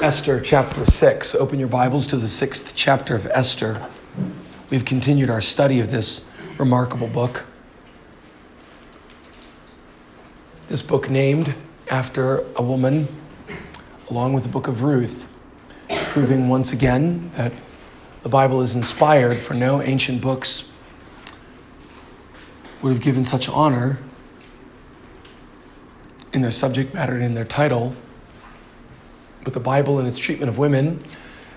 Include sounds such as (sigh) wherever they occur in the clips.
Esther chapter 6. Open your Bibles to the sixth chapter of Esther. We've continued our study of this remarkable book. This book, named after a woman, along with the book of Ruth, proving once again that the Bible is inspired, for no ancient books would have given such honor in their subject matter and in their title with the Bible and its treatment of women,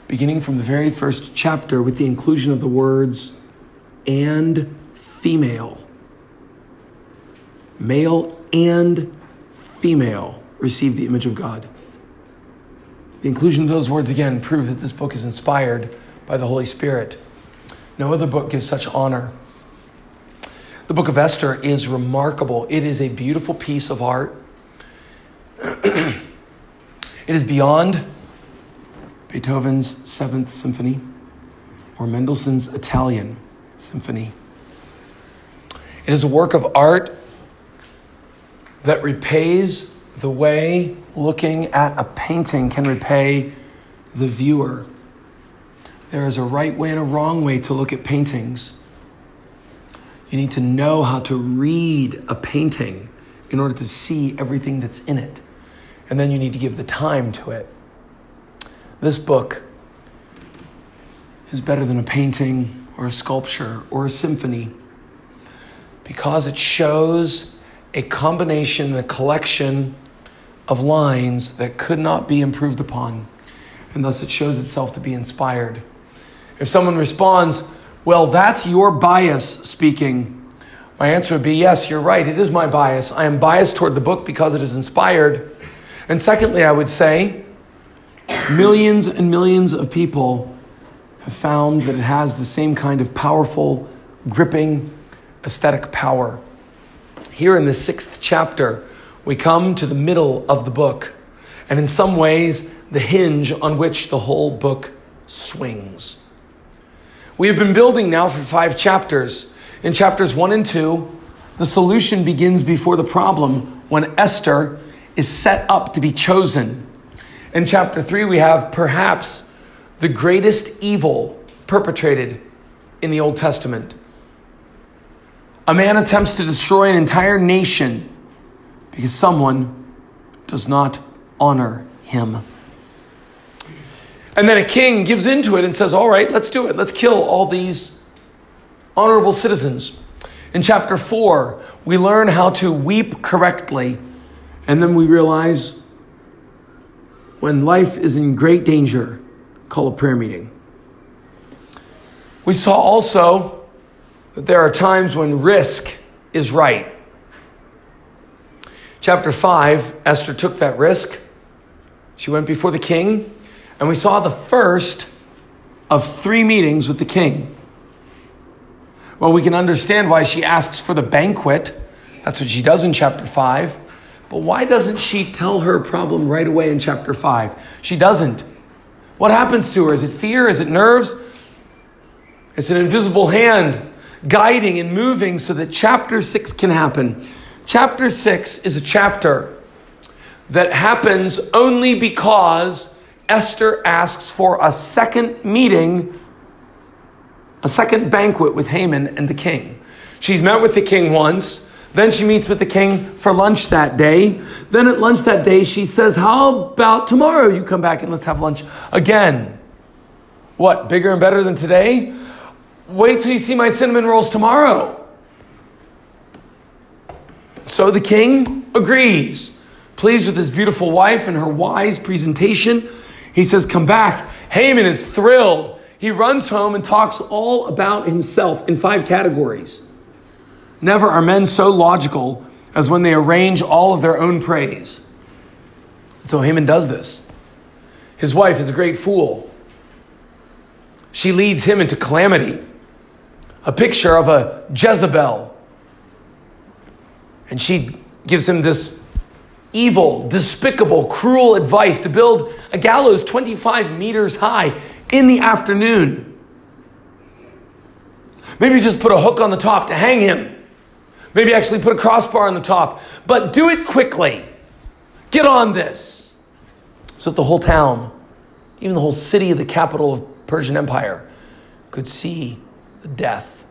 beginning from the very first chapter with the inclusion of the words and female. Male and female receive the image of God. The inclusion of those words again prove that this book is inspired by the Holy Spirit. No other book gives such honor. The book of Esther is remarkable. It is a beautiful piece of art. (clears throat) It is beyond Beethoven's Seventh Symphony or Mendelssohn's Italian Symphony. It is a work of art that repays the way looking at a painting can repay the viewer. There is a right way and a wrong way to look at paintings. You need to know how to read a painting in order to see everything that's in it and then you need to give the time to it. This book is better than a painting or a sculpture or a symphony because it shows a combination, a collection of lines that could not be improved upon, and thus it shows itself to be inspired. If someone responds, Well, that's your bias speaking, my answer would be, Yes, you're right. It is my bias. I am biased toward the book because it is inspired. And secondly, I would say millions and millions of people have found that it has the same kind of powerful, gripping, aesthetic power. Here in the sixth chapter, we come to the middle of the book, and in some ways, the hinge on which the whole book swings. We have been building now for five chapters. In chapters one and two, the solution begins before the problem when Esther is set up to be chosen. In chapter 3, we have perhaps the greatest evil perpetrated in the Old Testament. A man attempts to destroy an entire nation because someone does not honor him. And then a king gives into it and says, All right, let's do it. Let's kill all these honorable citizens. In chapter 4, we learn how to weep correctly and then we realize when life is in great danger, call a prayer meeting. We saw also that there are times when risk is right. Chapter 5, Esther took that risk. She went before the king, and we saw the first of three meetings with the king. Well, we can understand why she asks for the banquet. That's what she does in chapter 5. But why doesn't she tell her problem right away in chapter 5? She doesn't. What happens to her? Is it fear? Is it nerves? It's an invisible hand guiding and moving so that chapter 6 can happen. Chapter 6 is a chapter that happens only because Esther asks for a second meeting, a second banquet with Haman and the king. She's met with the king once. Then she meets with the king for lunch that day. Then at lunch that day, she says, How about tomorrow you come back and let's have lunch again? What, bigger and better than today? Wait till you see my cinnamon rolls tomorrow. So the king agrees. Pleased with his beautiful wife and her wise presentation, he says, Come back. Haman is thrilled. He runs home and talks all about himself in five categories. Never are men so logical as when they arrange all of their own praise. So Haman does this. His wife is a great fool. She leads him into calamity, a picture of a Jezebel. And she gives him this evil, despicable, cruel advice to build a gallows 25 meters high in the afternoon. Maybe just put a hook on the top to hang him. Maybe actually put a crossbar on the top. But do it quickly. Get on this. So that the whole town even the whole city of the capital of Persian Empire, could see the death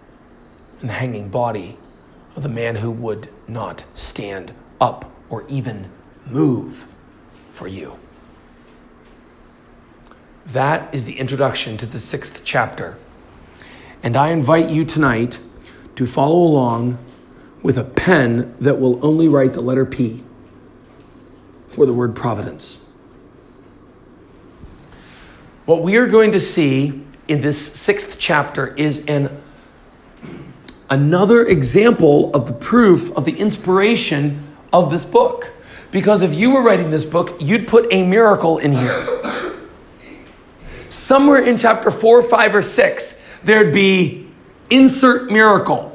and the hanging body of the man who would not stand up or even move for you. That is the introduction to the sixth chapter. And I invite you tonight to follow along with a pen that will only write the letter P for the word providence. What we are going to see in this sixth chapter is an another example of the proof of the inspiration of this book. Because if you were writing this book, you'd put a miracle in here. Somewhere in chapter 4, 5, or 6, there'd be insert miracle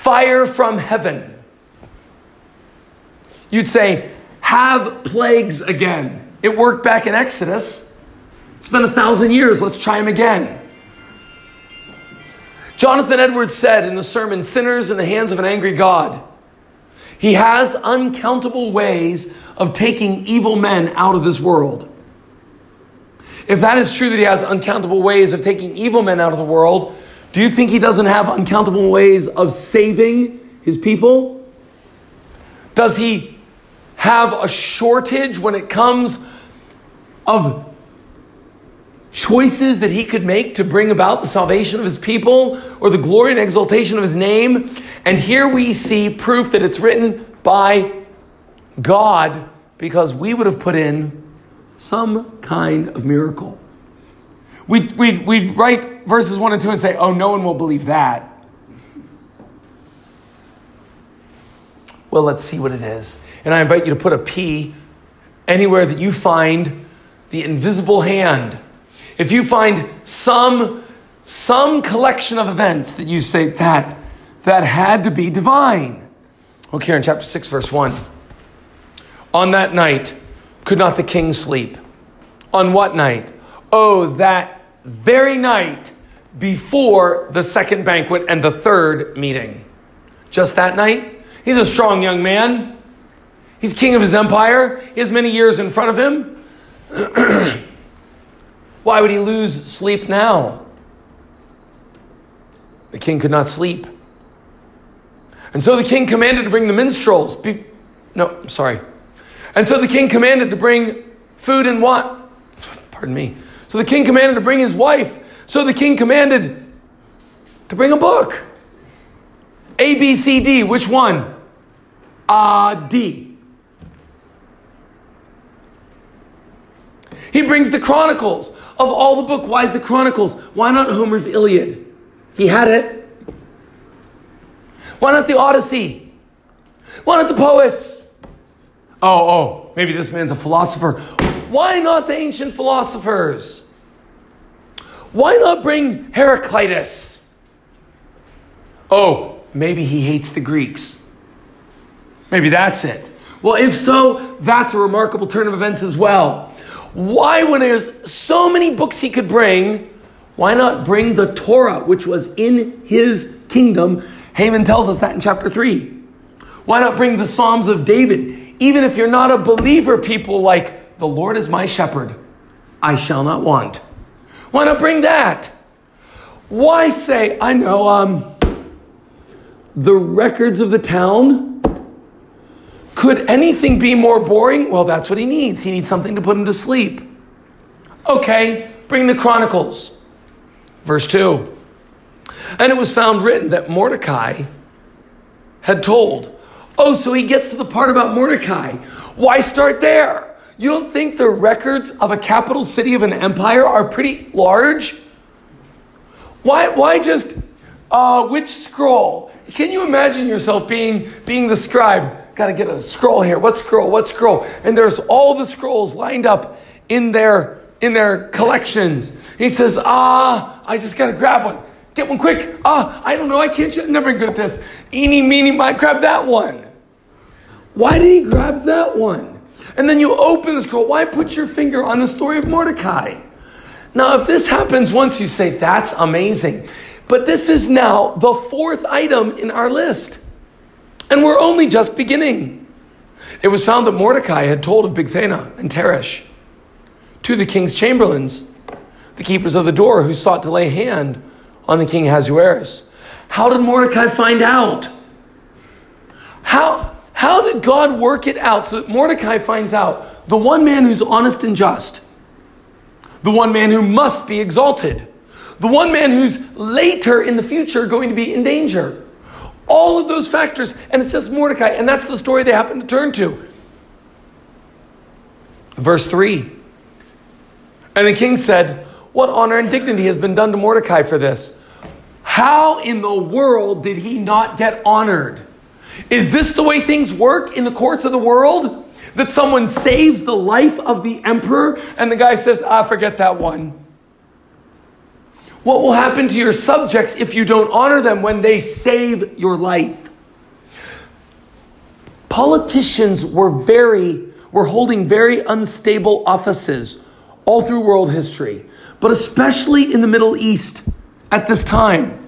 fire from heaven. You'd say, have plagues again. It worked back in Exodus. It's been a thousand years. Let's try them again. Jonathan Edwards said in the sermon, Sinners in the hands of an angry God. He has uncountable ways of taking evil men out of this world. If that is true that he has uncountable ways of taking evil men out of the world, do you think he doesn't have uncountable ways of saving his people? Does he have a shortage when it comes of choices that he could make to bring about the salvation of his people or the glory and exaltation of his name? And here we see proof that it's written by God because we would have put in some kind of miracle. We'd, we'd, we'd write verses 1 and 2 and say, oh, no one will believe that. Well, let's see what it is. And I invite you to put a P anywhere that you find the invisible hand. If you find some, some collection of events that you say that, that had to be divine. Look here in chapter 6, verse 1. On that night, could not the king sleep? On what night? Oh, that very night before the second banquet and the third meeting. Just that night. He's a strong young man. He's king of his empire. He has many years in front of him. (clears throat) Why would he lose sleep now? The king could not sleep. And so the king commanded to bring the minstrels. Be- no, sorry. And so the king commanded to bring food and what? Pardon me. So the king commanded to bring his wife. So the king commanded to bring a book. A, B, C, D. Which one? Ah, uh, D. He brings the Chronicles of all the book. Why is the Chronicles? Why not Homer's Iliad? He had it. Why not the Odyssey? Why not the poets? Oh, oh, maybe this man's a philosopher. Why not the ancient philosophers? Why not bring Heraclitus? Oh, maybe he hates the Greeks. Maybe that's it. Well, if so, that's a remarkable turn of events as well. Why, when there's so many books he could bring, why not bring the Torah, which was in his kingdom? Haman tells us that in chapter 3. Why not bring the Psalms of David? Even if you're not a believer, people like the Lord is my shepherd, I shall not want. Why not bring that? Why say, I know, um, the records of the town? Could anything be more boring? Well, that's what he needs. He needs something to put him to sleep. Okay, bring the Chronicles. Verse 2. And it was found written that Mordecai had told. Oh, so he gets to the part about Mordecai. Why start there? You don't think the records of a capital city of an empire are pretty large? Why, why just uh, which scroll? Can you imagine yourself being, being the scribe? Got to get a scroll here. What scroll? What scroll? And there's all the scrolls lined up in their in their collections. He says, Ah, I just got to grab one. Get one quick. Ah, I don't know. I can't. I'm never good at this. Eeny, meeny, might grab that one. Why did he grab that one? And then you open the scroll. Why put your finger on the story of Mordecai? Now, if this happens once, you say, that's amazing. But this is now the fourth item in our list. And we're only just beginning. It was found that Mordecai had told of Bigthana and Teresh, to the king's chamberlains, the keepers of the door, who sought to lay hand on the king Ahasuerus. How did Mordecai find out? How, how did God work it out so that Mordecai finds out the one man who's honest and just, the one man who must be exalted, the one man who's later in the future going to be in danger? All of those factors, and it's just Mordecai, and that's the story they happen to turn to. Verse 3 And the king said, What honor and dignity has been done to Mordecai for this? How in the world did he not get honored? Is this the way things work in the courts of the world? That someone saves the life of the emperor and the guy says, Ah, forget that one. What will happen to your subjects if you don't honor them when they save your life? Politicians were very were holding very unstable offices all through world history, but especially in the Middle East at this time.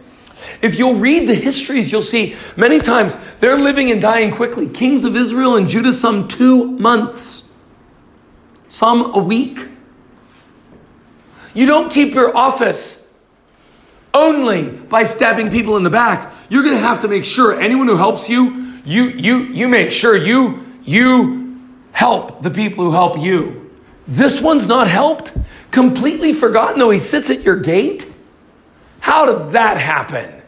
If you'll read the histories, you'll see many times they're living and dying quickly. Kings of Israel and Judah, some two months, some a week. You don't keep your office only by stabbing people in the back. You're going to have to make sure anyone who helps you, you, you, you make sure you, you help the people who help you. This one's not helped, completely forgotten, though he sits at your gate. How did that happen?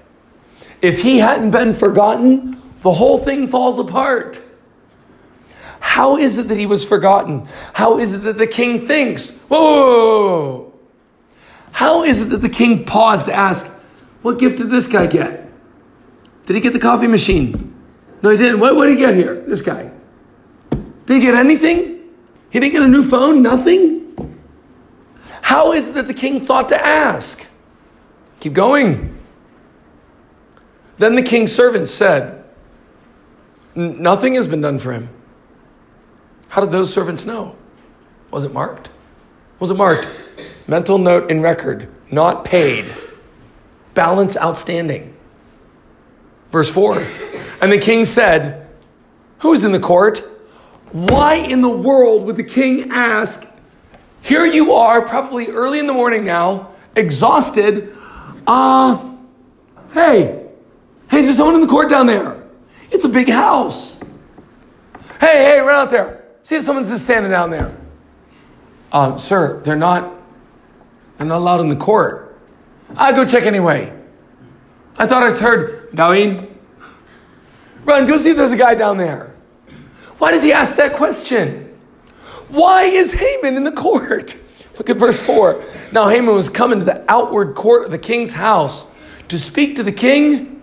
If he hadn't been forgotten, the whole thing falls apart. How is it that he was forgotten? How is it that the king thinks, whoa, How is it that the king paused to ask, what gift did this guy get? Did he get the coffee machine? No, he didn't. What, what did he get here? This guy. Did he get anything? He didn't get a new phone? Nothing? How is it that the king thought to ask? Keep going. Then the king's servants said, Nothing has been done for him. How did those servants know? Was it marked? Was it marked? Mental note in record, not paid. Balance outstanding. Verse 4 And the king said, Who is in the court? Why in the world would the king ask, Here you are, probably early in the morning now, exhausted. Uh, hey, Hey, is there someone in the court down there? It's a big house. Hey, hey, run out there. See if someone's just standing down there. Uh, sir, they're not. They're not allowed in the court. I go check anyway. I thought I heard Daween. Run, go see if there's a guy down there. Why did he ask that question? Why is Haman in the court? (laughs) Look at verse 4. Now Haman was coming to the outward court of the king's house to speak to the king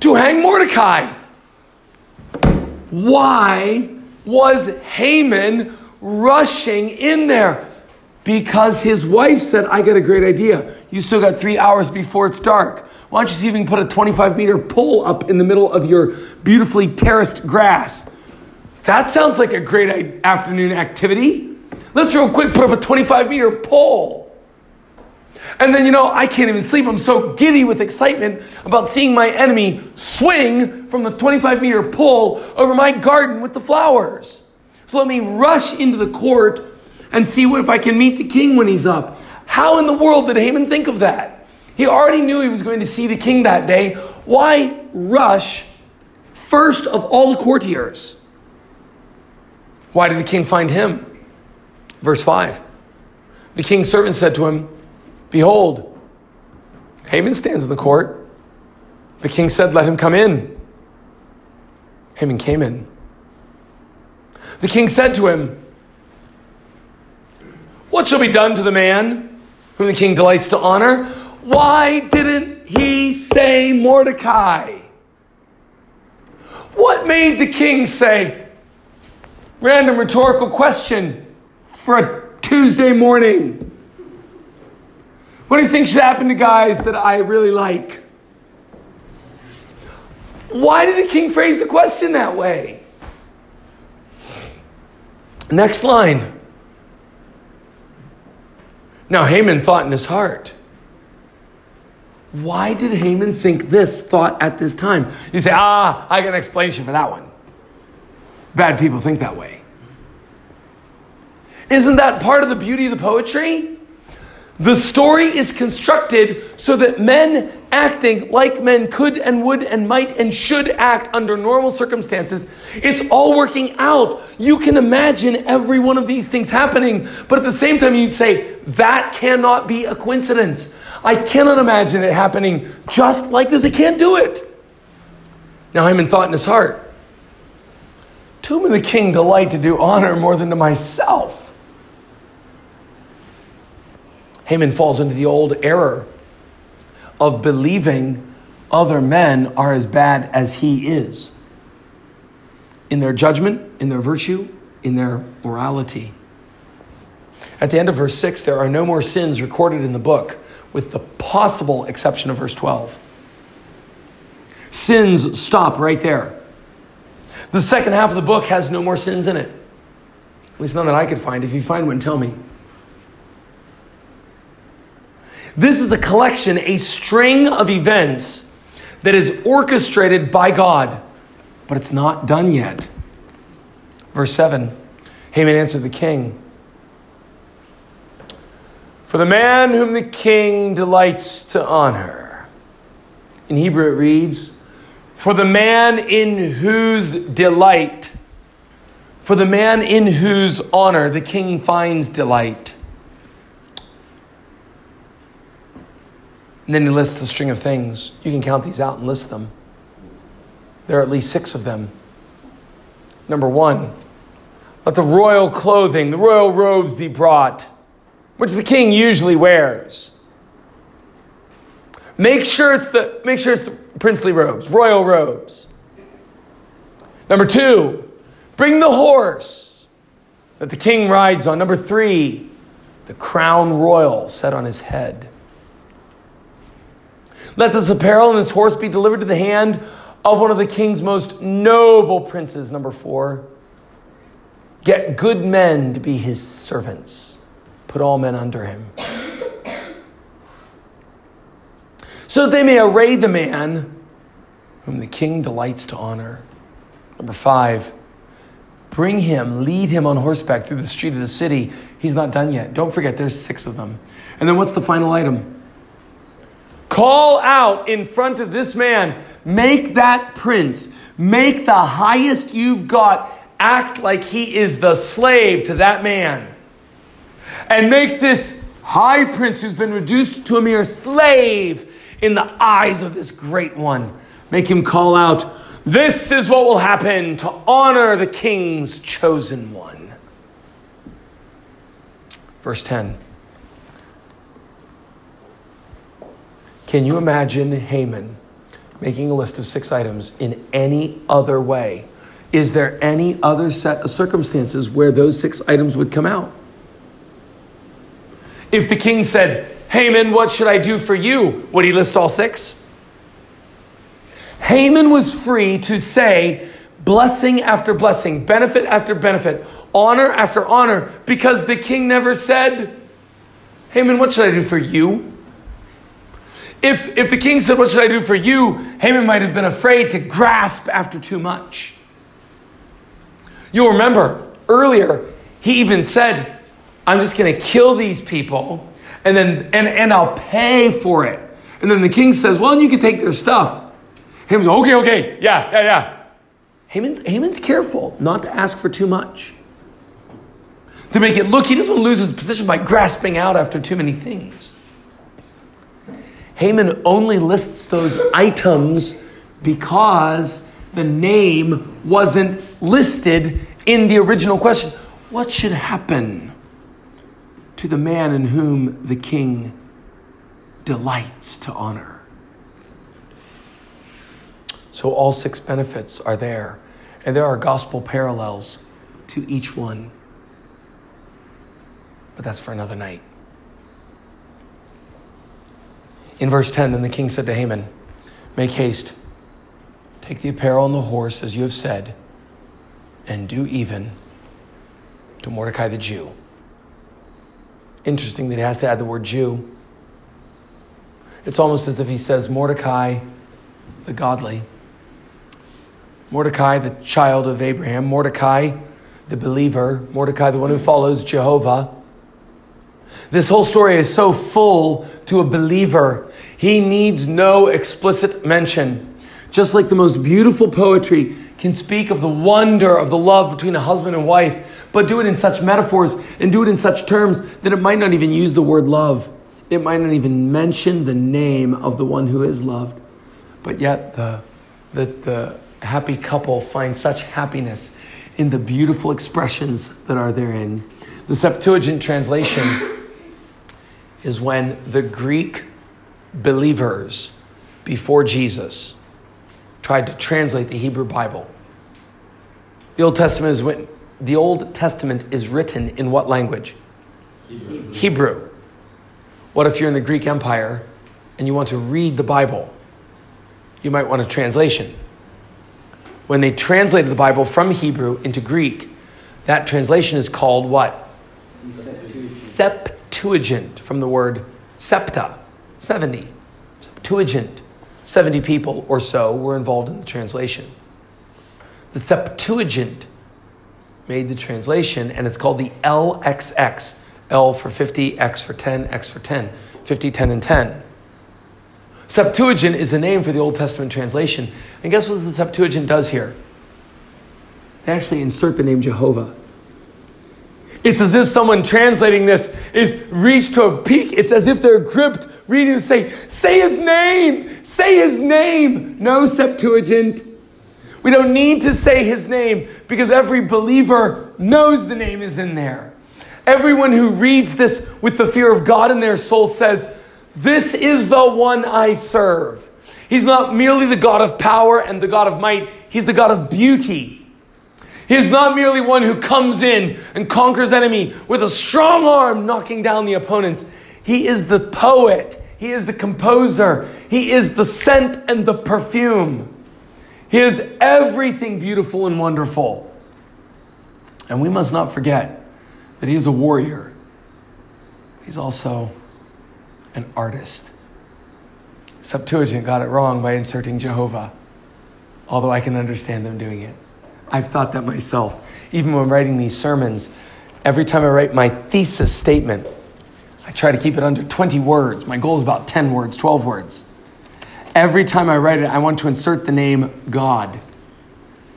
to hang Mordecai. Why was Haman rushing in there? Because his wife said, I got a great idea. You still got three hours before it's dark. Why don't you can put a 25 meter pole up in the middle of your beautifully terraced grass? That sounds like a great afternoon activity. Let's real quick put up a 25 meter pole. And then, you know, I can't even sleep. I'm so giddy with excitement about seeing my enemy swing from the 25 meter pole over my garden with the flowers. So let me rush into the court and see if I can meet the king when he's up. How in the world did Haman think of that? He already knew he was going to see the king that day. Why rush first of all the courtiers? Why did the king find him? Verse 5. The king's servant said to him, Behold, Haman stands in the court. The king said, Let him come in. Haman came in. The king said to him, What shall be done to the man whom the king delights to honor? Why didn't he say Mordecai? What made the king say, random rhetorical question for a Tuesday morning? What do you think should happen to guys that I really like? Why did the king phrase the question that way? Next line. Now Haman thought in his heart. Why did Haman think this thought at this time? You say, ah, I got an explanation for that one. Bad people think that way. Isn't that part of the beauty of the poetry? The story is constructed so that men acting like men could and would and might and should act under normal circumstances, it's all working out. You can imagine every one of these things happening, but at the same time, you say, that cannot be a coincidence. I cannot imagine it happening just like this. I can't do it. Now, Haman thought in his heart, to whom the king delight to do honor more than to myself? Haman falls into the old error of believing other men are as bad as he is in their judgment, in their virtue, in their morality. At the end of verse 6, there are no more sins recorded in the book, with the possible exception of verse 12. Sins stop right there. The second half of the book has no more sins in it. At least none that I could find. If you find one, tell me. This is a collection, a string of events that is orchestrated by God, but it's not done yet. Verse 7 Haman answered the king For the man whom the king delights to honor. In Hebrew it reads, For the man in whose delight, for the man in whose honor the king finds delight. And then he lists a string of things. You can count these out and list them. There are at least six of them. Number one, let the royal clothing, the royal robes be brought, which the king usually wears. Make sure it's the, make sure it's the princely robes, royal robes. Number two, bring the horse that the king rides on. Number three, the crown royal set on his head. Let this apparel and this horse be delivered to the hand of one of the king's most noble princes. Number four, get good men to be his servants, put all men under him. So that they may array the man whom the king delights to honor. Number five, bring him, lead him on horseback through the street of the city. He's not done yet. Don't forget, there's six of them. And then what's the final item? Call out in front of this man. Make that prince, make the highest you've got act like he is the slave to that man. And make this high prince who's been reduced to a mere slave in the eyes of this great one. Make him call out, This is what will happen to honor the king's chosen one. Verse 10. Can you imagine Haman making a list of six items in any other way? Is there any other set of circumstances where those six items would come out? If the king said, Haman, what should I do for you? Would he list all six? Haman was free to say blessing after blessing, benefit after benefit, honor after honor, because the king never said, Haman, what should I do for you? If, if the king said, What should I do for you? Haman might have been afraid to grasp after too much. You'll remember earlier, he even said, I'm just going to kill these people and then and, and I'll pay for it. And then the king says, Well, you can take their stuff. Haman's okay, okay, yeah, yeah, yeah. Haman's, Haman's careful not to ask for too much. To make it look, he doesn't want to lose his position by grasping out after too many things. Haman only lists those items because the name wasn't listed in the original question. What should happen to the man in whom the king delights to honor? So, all six benefits are there, and there are gospel parallels to each one. But that's for another night. In verse 10, then the king said to Haman, Make haste, take the apparel and the horse, as you have said, and do even to Mordecai the Jew. Interesting that he has to add the word Jew. It's almost as if he says, Mordecai the godly, Mordecai the child of Abraham, Mordecai the believer, Mordecai, the one who follows Jehovah. This whole story is so full to a believer, he needs no explicit mention. Just like the most beautiful poetry can speak of the wonder of the love between a husband and wife, but do it in such metaphors and do it in such terms that it might not even use the word love. It might not even mention the name of the one who is loved. But yet, the, the, the happy couple find such happiness in the beautiful expressions that are therein. The Septuagint translation is when the Greek believers before Jesus tried to translate the Hebrew Bible. The Old Testament is written, the Old Testament is written in what language? Hebrew. Hebrew. What if you're in the Greek Empire and you want to read the Bible? You might want a translation. When they translated the Bible from Hebrew into Greek, that translation is called what? Septuagint, from the word septa, 70. Septuagint. 70 people or so were involved in the translation. The Septuagint made the translation, and it's called the LXX. L for 50, X for 10, X for 10. 50, 10, and 10. Septuagint is the name for the Old Testament translation. And guess what the Septuagint does here? They actually insert the name Jehovah. It's as if someone translating this is reached to a peak. It's as if they're gripped reading and say, say his name, say his name. No Septuagint. We don't need to say his name because every believer knows the name is in there. Everyone who reads this with the fear of God in their soul says, This is the one I serve. He's not merely the God of power and the God of might, He's the God of beauty. He is not merely one who comes in and conquers enemy with a strong arm, knocking down the opponents. He is the poet. He is the composer. He is the scent and the perfume. He is everything beautiful and wonderful. And we must not forget that he is a warrior. He's also an artist. Septuagint got it wrong by inserting Jehovah, although I can understand them doing it. I've thought that myself. Even when writing these sermons, every time I write my thesis statement, I try to keep it under 20 words. My goal is about 10 words, 12 words. Every time I write it, I want to insert the name God.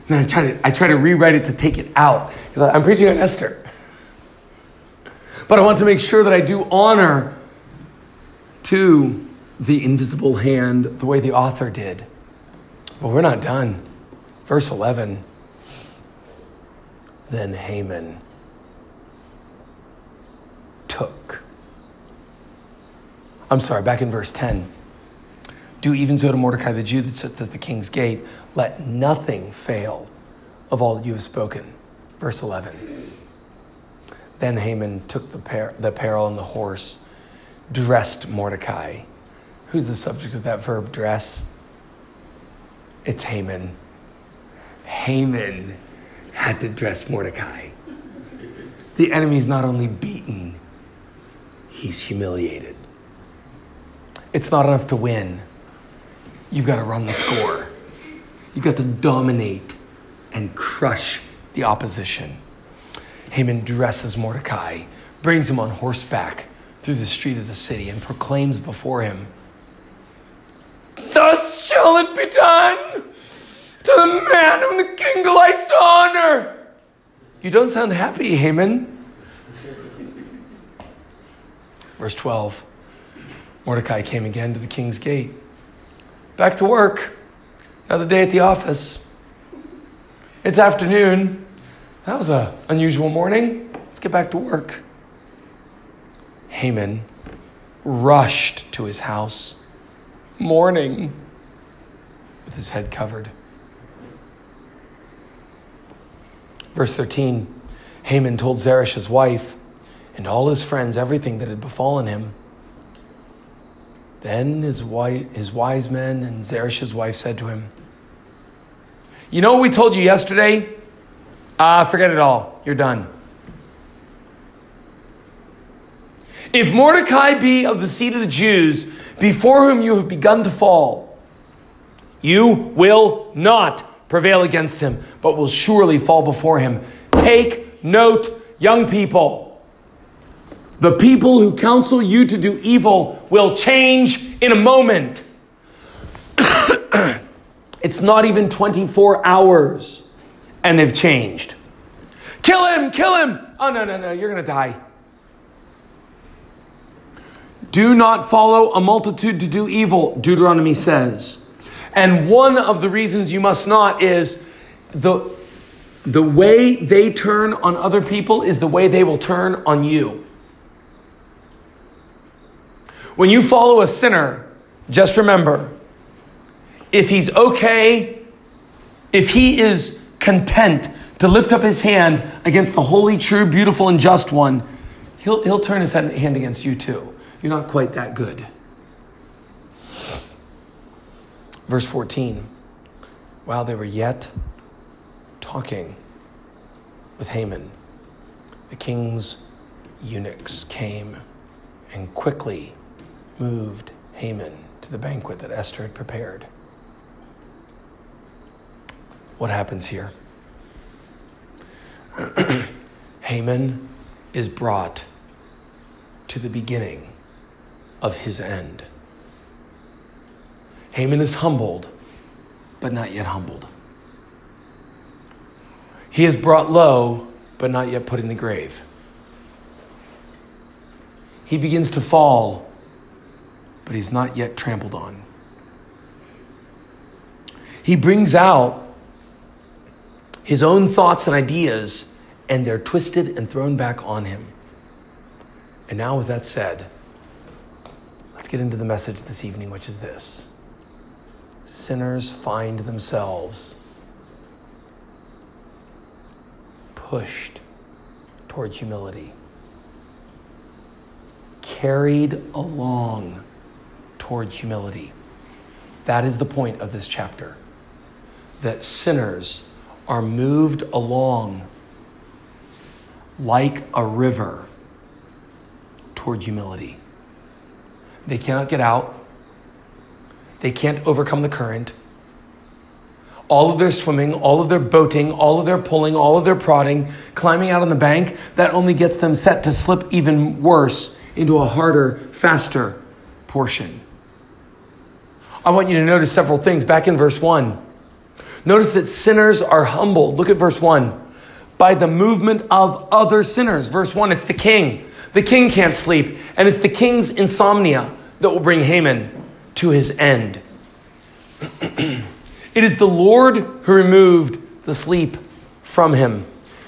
And I try to, I try to rewrite it to take it out. I'm preaching on Esther. But I want to make sure that I do honor to the invisible hand the way the author did. But we're not done. Verse 11 then Haman took. I'm sorry, back in verse 10. Do even so to Mordecai the Jew that sits at the king's gate. Let nothing fail of all that you have spoken. Verse 11. Then Haman took the, par- the apparel and the horse, dressed Mordecai. Who's the subject of that verb, dress? It's Haman. Haman had to dress Mordecai. The enemy's not only beaten, he's humiliated. It's not enough to win. You've got to run the score. You've got to dominate and crush the opposition. Haman dresses Mordecai, brings him on horseback through the street of the city, and proclaims before him, Thus shall it be done to the man whom the king delights to honor. You don't sound happy, Haman. Verse 12 Mordecai came again to the king's gate. Back to work. Another day at the office. It's afternoon. That was an unusual morning. Let's get back to work. Haman rushed to his house, mourning, with his head covered. Verse 13 Haman told Zeresh, his wife, and all his friends everything that had befallen him. Then his, wife, his wise men and Zeresh, his wife, said to him, You know what we told you yesterday? Ah, uh, forget it all. You're done. If Mordecai be of the seed of the Jews, before whom you have begun to fall, you will not prevail against him, but will surely fall before him Take note, young people. The people who counsel you to do evil will change in a moment. (coughs) it's not even 24 hours, and they've changed. Kill him, kill him. Oh, no, no, no, you're going to die. Do not follow a multitude to do evil, Deuteronomy says. And one of the reasons you must not is the, the way they turn on other people is the way they will turn on you. When you follow a sinner, just remember if he's okay, if he is content to lift up his hand against the holy, true, beautiful, and just one, he'll, he'll turn his hand against you too. You're not quite that good. Verse 14 While they were yet talking with Haman, the king's eunuchs came and quickly moved Haman to the banquet that Esther had prepared. What happens here? (clears throat) Haman is brought to the beginning of his end. Haman is humbled, but not yet humbled. He is brought low, but not yet put in the grave. He begins to fall, but he's not yet trampled on. He brings out his own thoughts and ideas, and they're twisted and thrown back on him. And now, with that said, Let's get into the message this evening, which is this Sinners find themselves pushed toward humility, carried along toward humility. That is the point of this chapter. That sinners are moved along like a river toward humility. They cannot get out. They can't overcome the current. All of their swimming, all of their boating, all of their pulling, all of their prodding, climbing out on the bank, that only gets them set to slip even worse into a harder, faster portion. I want you to notice several things back in verse 1. Notice that sinners are humbled. Look at verse 1. By the movement of other sinners. Verse 1, it's the king. The king can't sleep, and it's the king's insomnia that will bring Haman to his end. (clears throat) it is the Lord who removed the sleep from him.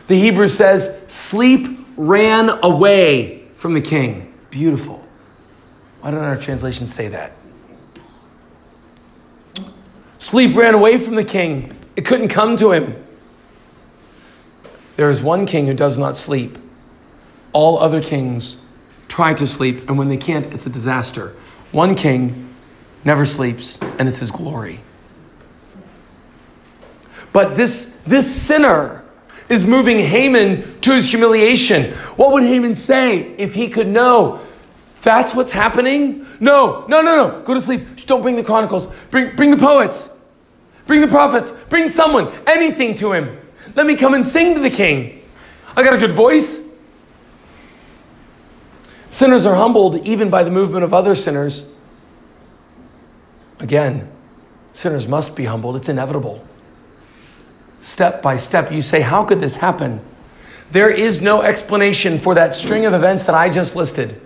The Hebrew says, sleep ran away from the king. Beautiful. Why don't our translations say that? Sleep ran away from the king. It couldn't come to him. There is one king who does not sleep, all other kings try to sleep, and when they can't, it's a disaster. One king never sleeps, and it's his glory. But this, this sinner is moving Haman to his humiliation. What would Haman say if he could know that's what's happening? No, no, no, no. Go to sleep. Don't bring the chronicles. Bring, bring the poets. Bring the prophets. Bring someone, anything to him. Let me come and sing to the king. I got a good voice. Sinners are humbled even by the movement of other sinners. Again, sinners must be humbled, it's inevitable. Step by step, you say, How could this happen? There is no explanation for that string of events that I just listed.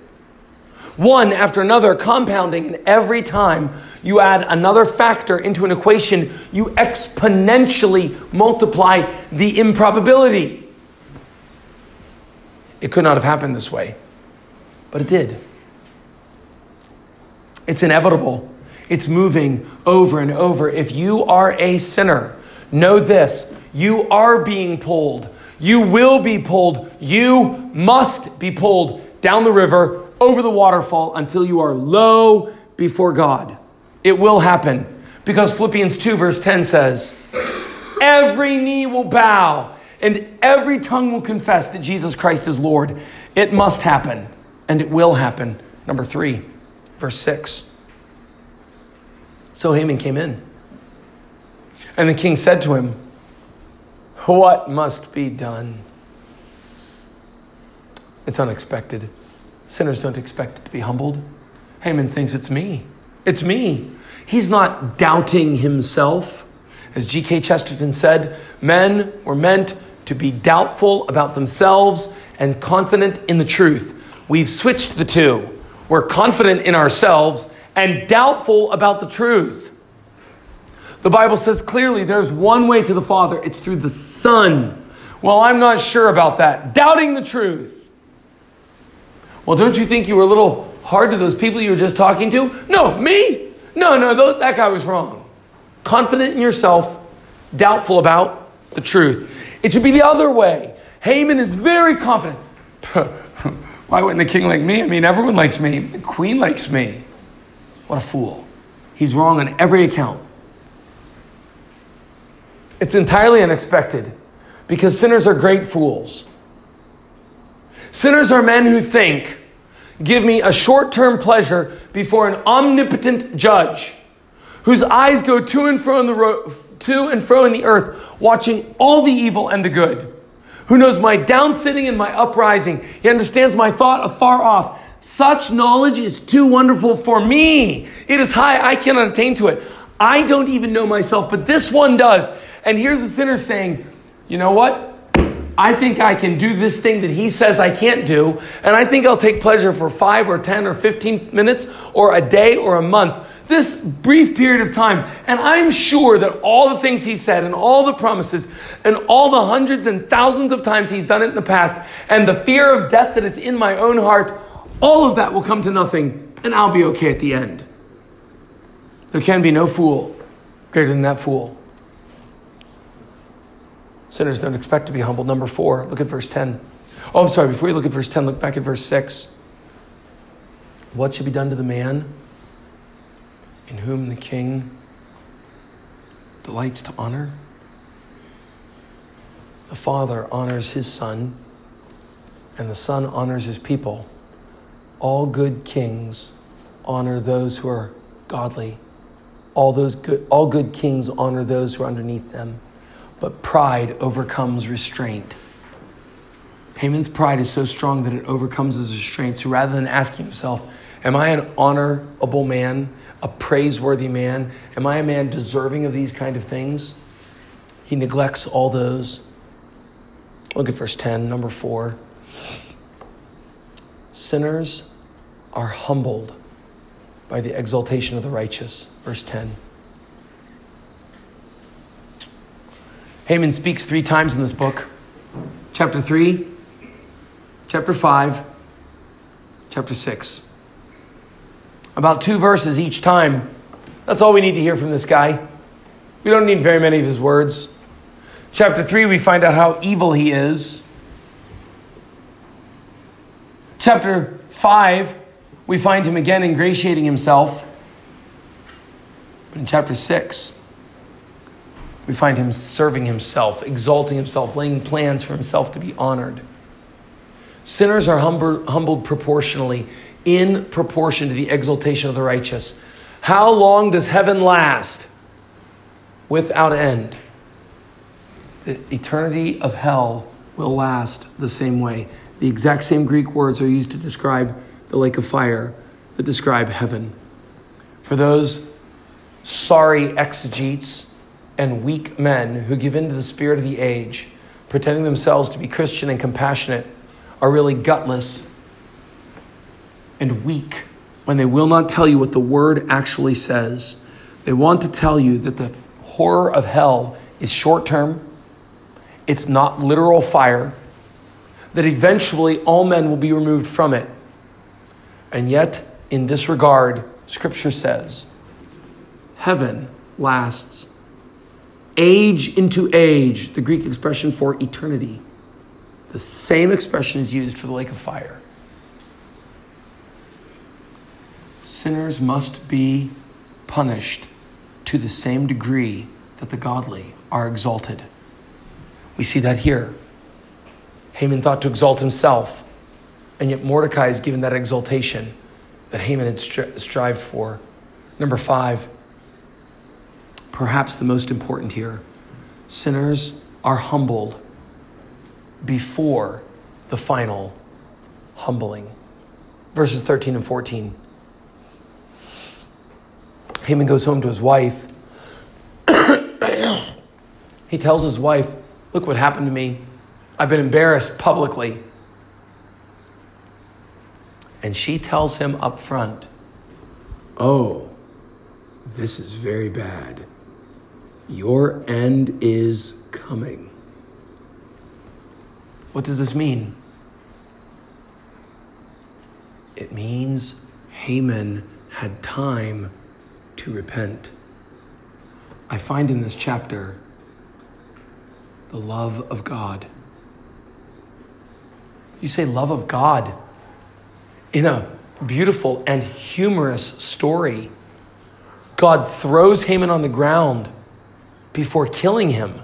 One after another, compounding, and every time you add another factor into an equation, you exponentially multiply the improbability. It could not have happened this way. But it did. It's inevitable. It's moving over and over. If you are a sinner, know this you are being pulled. You will be pulled. You must be pulled down the river, over the waterfall, until you are low before God. It will happen. Because Philippians 2, verse 10 says, Every knee will bow and every tongue will confess that Jesus Christ is Lord. It must happen and it will happen. Number three, verse six. So Haman came in. And the king said to him, What must be done? It's unexpected. Sinners don't expect to be humbled. Haman thinks it's me. It's me. He's not doubting himself. As G.K. Chesterton said, men were meant to be doubtful about themselves and confident in the truth. We've switched the two. We're confident in ourselves and doubtful about the truth. The Bible says clearly there's one way to the Father, it's through the Son. Well, I'm not sure about that. Doubting the truth. Well, don't you think you were a little hard to those people you were just talking to? No, me? No, no, that guy was wrong. Confident in yourself, doubtful about the truth. It should be the other way. Haman is very confident. (laughs) Why wouldn't a king like me? I mean, everyone likes me. The queen likes me. What a fool. He's wrong on every account. It's entirely unexpected because sinners are great fools. Sinners are men who think, give me a short term pleasure before an omnipotent judge whose eyes go to and fro in the ro- to and fro in the earth, watching all the evil and the good who knows my down sitting and my uprising. He understands my thought afar off. Such knowledge is too wonderful for me. It is high, I cannot attain to it. I don't even know myself, but this one does. And here's the sinner saying, You know what? I think I can do this thing that he says I can't do, and I think I'll take pleasure for five or 10 or 15 minutes or a day or a month this brief period of time. And I'm sure that all the things he said and all the promises and all the hundreds and thousands of times he's done it in the past and the fear of death that is in my own heart, all of that will come to nothing and I'll be okay at the end. There can be no fool greater than that fool. Sinners don't expect to be humbled. Number four, look at verse 10. Oh, I'm sorry, before you look at verse 10, look back at verse 6. What should be done to the man in whom the king delights to honor. The Father honors his Son, and the Son honors his people. All good kings honor those who are godly. All, those good, all good kings honor those who are underneath them. But pride overcomes restraint. Haman's pride is so strong that it overcomes his restraint. So rather than asking himself, Am I an honorable man? a praiseworthy man? Am I a man deserving of these kind of things? He neglects all those. Look at verse 10, number 4. Sinners are humbled by the exaltation of the righteous. Verse 10. Haman speaks three times in this book chapter 3, chapter 5, chapter 6 about two verses each time. That's all we need to hear from this guy. We don't need very many of his words. Chapter 3, we find out how evil he is. Chapter 5, we find him again ingratiating himself. But in chapter 6, we find him serving himself, exalting himself, laying plans for himself to be honored. Sinners are humbled proportionally in proportion to the exaltation of the righteous. How long does heaven last? Without end. The eternity of hell will last the same way. The exact same Greek words are used to describe the lake of fire that describe heaven. For those sorry exegetes and weak men who give in to the spirit of the age, pretending themselves to be Christian and compassionate, are really gutless and weak when they will not tell you what the word actually says. They want to tell you that the horror of hell is short term, it's not literal fire, that eventually all men will be removed from it. And yet, in this regard, Scripture says heaven lasts age into age, the Greek expression for eternity. The same expression is used for the lake of fire. sinners must be punished to the same degree that the godly are exalted. We see that here. Haman thought to exalt himself, and yet Mordecai is given that exaltation that Haman had stri- strived for. Number five, perhaps the most important here sinners are humbled before the final humbling. Verses 13 and 14. Haman goes home to his wife. (coughs) he tells his wife, Look what happened to me. I've been embarrassed publicly. And she tells him up front, Oh, this is very bad. Your end is coming. What does this mean? It means Haman had time to repent. I find in this chapter the love of God. You say, love of God in a beautiful and humorous story. God throws Haman on the ground before killing him.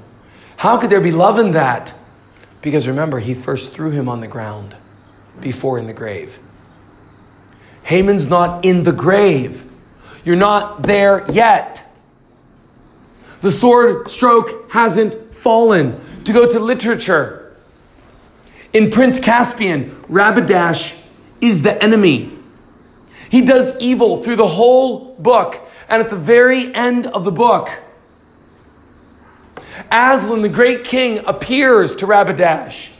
How could there be love in that? Because remember, he first threw him on the ground before in the grave. Haman's not in the grave. You're not there yet. The sword stroke hasn't fallen. To go to literature, in Prince Caspian, Rabadash is the enemy. He does evil through the whole book, and at the very end of the book, Aslan, the great king, appears to Rabadash.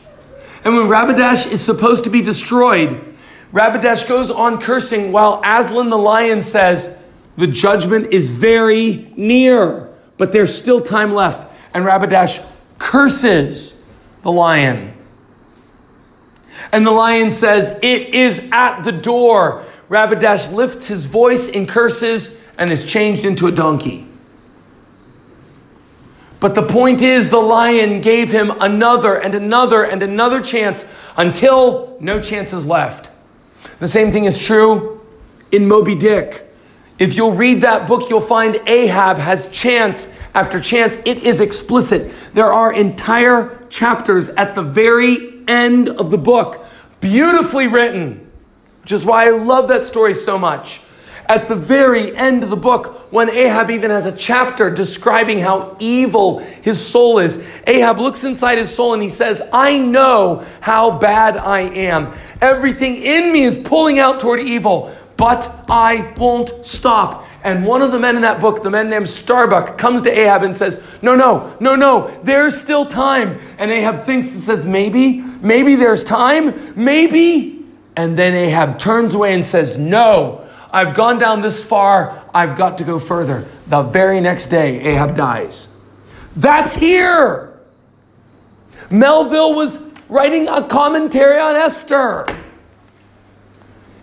And when Rabadash is supposed to be destroyed, Rabadash goes on cursing while Aslan the lion says, The judgment is very near, but there's still time left. And Rabadash curses the lion. And the lion says, It is at the door. Rabadash lifts his voice in curses and is changed into a donkey. But the point is, the lion gave him another and another and another chance until no chance is left. The same thing is true in Moby Dick. If you'll read that book, you'll find Ahab has chance after chance. It is explicit. There are entire chapters at the very end of the book, beautifully written, which is why I love that story so much at the very end of the book, when Ahab even has a chapter describing how evil his soul is, Ahab looks inside his soul and he says, I know how bad I am. Everything in me is pulling out toward evil, but I won't stop. And one of the men in that book, the man named Starbuck, comes to Ahab and says, No, no, no, no, there's still time. And Ahab thinks and says, Maybe, maybe there's time, maybe. And then Ahab turns away and says, No, I've gone down this far, I've got to go further. The very next day, Ahab dies. That's here. Melville was writing a commentary on Esther.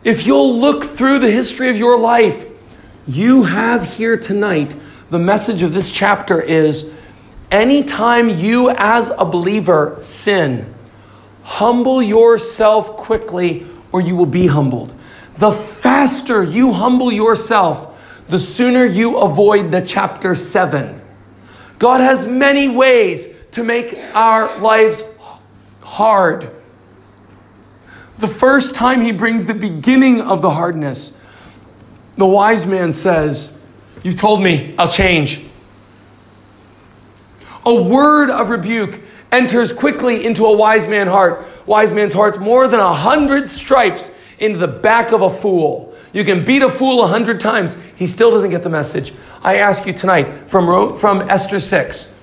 If you'll look through the history of your life, you have here tonight the message of this chapter is anytime you as a believer sin, humble yourself quickly or you will be humbled the faster you humble yourself, the sooner you avoid the chapter 7. God has many ways to make our lives hard. The first time he brings the beginning of the hardness, the wise man says, You've told me, I'll change. A word of rebuke enters quickly into a wise man's heart. Wise man's heart's more than a hundred stripes into the back of a fool. You can beat a fool a hundred times, he still doesn't get the message. I ask you tonight from, from Esther 6,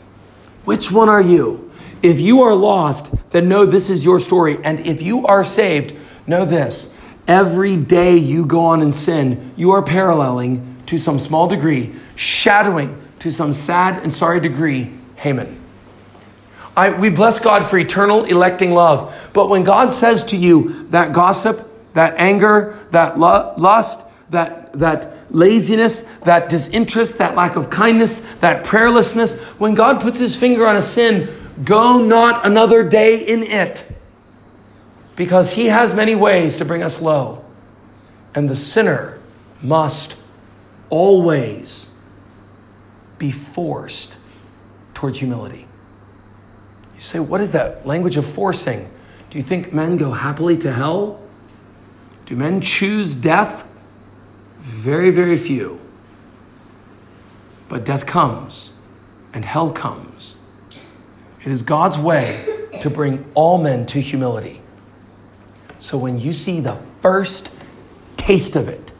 which one are you? If you are lost, then know this is your story. And if you are saved, know this. Every day you go on in sin, you are paralleling to some small degree, shadowing to some sad and sorry degree, Haman. I, we bless God for eternal electing love. But when God says to you that gossip, that anger, that lust, that, that laziness, that disinterest, that lack of kindness, that prayerlessness, when God puts his finger on a sin, go not another day in it. Because he has many ways to bring us low. And the sinner must always be forced towards humility. You say, what is that language of forcing? Do you think men go happily to hell? Do men choose death? Very, very few. But death comes and hell comes. It is God's way to bring all men to humility. So when you see the first taste of it,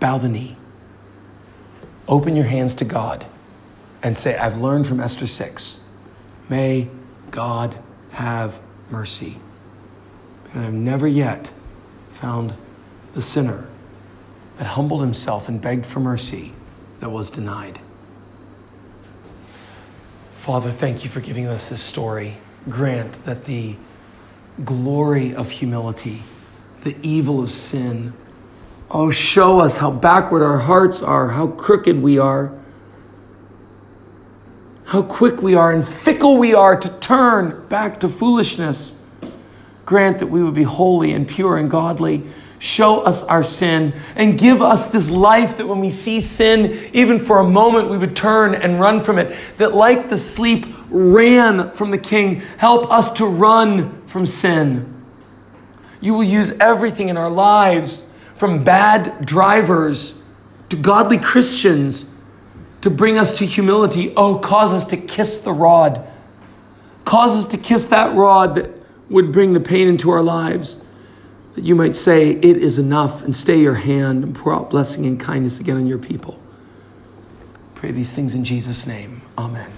bow the knee, open your hands to God, and say, I've learned from Esther 6. May God have mercy. And I've never yet found the sinner that humbled himself and begged for mercy that was denied. Father, thank you for giving us this story. Grant that the glory of humility, the evil of sin, oh, show us how backward our hearts are, how crooked we are, how quick we are and fickle we are to turn back to foolishness. Grant that we would be holy and pure and godly show us our sin, and give us this life that when we see sin, even for a moment, we would turn and run from it. That, like the sleep ran from the king, help us to run from sin. You will use everything in our lives, from bad drivers to godly Christians, to bring us to humility. Oh, cause us to kiss the rod. Cause us to kiss that rod that would bring the pain into our lives that you might say, It is enough, and stay your hand and pour out blessing and kindness again on your people. Pray these things in Jesus' name. Amen.